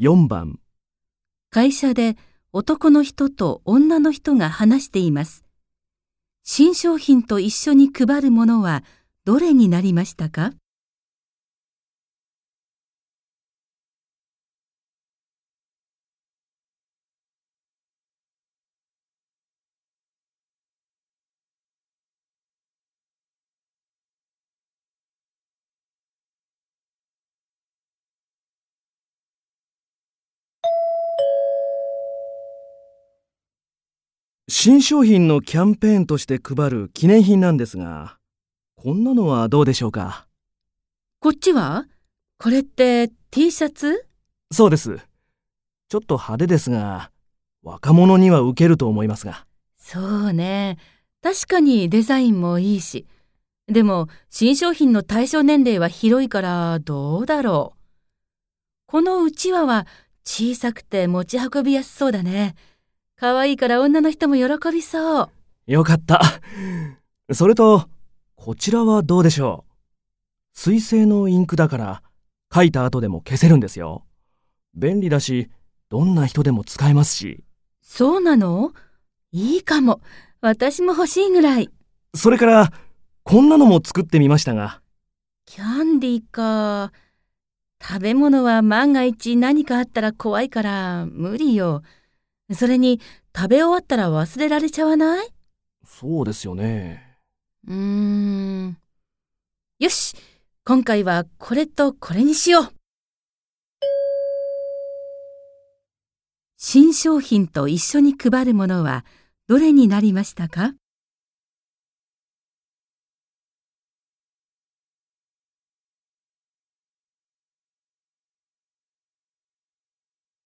4番、会社で男の人と女の人が話しています。新商品と一緒に配るものはどれになりましたか？新商品のキャンペーンとして配る記念品なんですが、こんなのはどうでしょうか？こっちは？これって T シャツ？そうです。ちょっと派手ですが、若者には受けると思いますが。そうね。確かにデザインもいいし。でも、新商品の対象年齢は広いから、どうだろう。このうちわは小さくて持ち運びやすそうだね。可愛いから女の人も喜びそう。よかった。それと、こちらはどうでしょう水性のインクだから、書いた後でも消せるんですよ。便利だし、どんな人でも使えますし。そうなの？いいかも。私も欲しいぐらい。それから、こんなのも作ってみましたが。キャンディーか。食べ物は万が一何かあったら怖いから無理よ。それに食べ終わったら忘れられちゃわない？そうですよね。うーん。よし今回はこれとこれにしよう新商品と一緒に配るものはどれになりましたか？